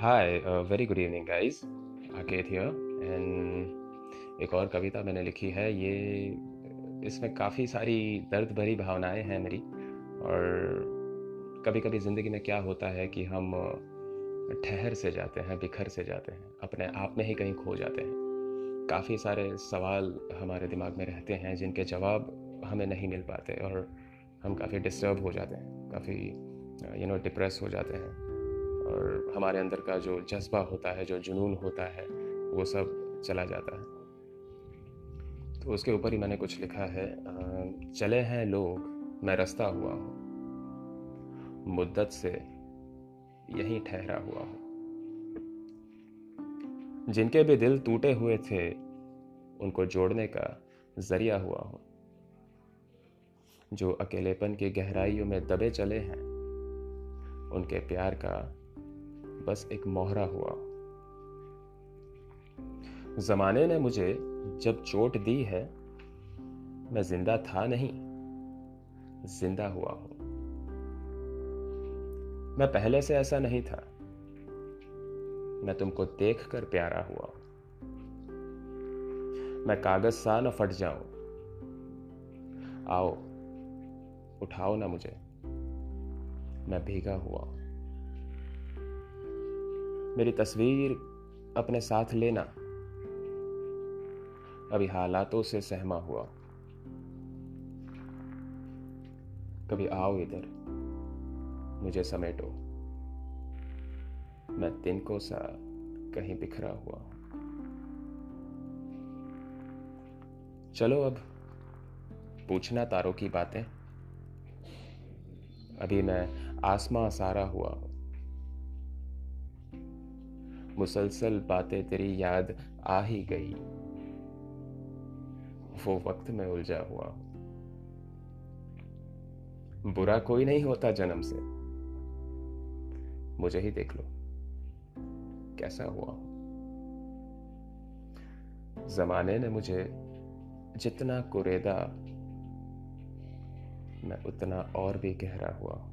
Hi very good evening guys Aaket here and एक और कविता मैंने लिखी है। ये, इसमें काफ़ी सारी दर्द भरी भावनाएँ हैं मेरी। और कभी कभी ज़िंदगी में क्या होता है कि हम ठहर से जाते हैं, बिखर से जाते हैं, अपने आप में ही कहीं खो जाते हैं। काफ़ी सारे सवाल हमारे दिमाग में रहते हैं, जिनके जवाब हमें नहीं मिल पाते और हम काफ़ी डिस्टर्ब हो जाते हैं, काफ़ी यू नो डिप्रेस हो जाते हैं। और हमारे अंदर का जो जज्बा होता है, जो जुनून होता है, वो सब चला जाता है। तो उसके ऊपर ही मैंने कुछ लिखा है चले हैं लोग, मैं रास्ता हुआ हूँ। मुद्दत से यहीं ठहरा हुआ हूँ। जिनके भी दिल टूटे हुए थे, उनको जोड़ने का ज़रिया हुआ हूँ। जो अकेलेपन की गहराइयों में दबे चले हैं, उनके प्यार का बस एक मोहरा हुआ। जमाने ने मुझे जब चोट दी है, मैं ज़िंदा था नहीं, ज़िंदा हुआ हूँ। मैं पहले से ऐसा नहीं था। मैं तुमको देखकर प्यारा हुआ। मैं कागज़ सा न फट जाऊँ। आओ, उठाओ ना मुझे। मैं भीगा हुआ मेरी तस्वीर अपने साथ लेना। अभी हालातों से सहमा हुआ। कभी आओ इधर। मुझे समेटो मैं तिनको सा कहीं बिखरा हुआ चलो अब, पूछना तारों की बातें। अभी मैं आसमां सारा हुआ हूँ। मुसलसल बातें तेरी याद आ ही गई। वो वक्त में उलझा हुआ बुरा कोई नहीं होता जन्म से। मुझे ही देख लो। कैसा हुआ हूँ। जमाने ने मुझे जितना कुरेदा, मैं उतना और भी गहरा हुआ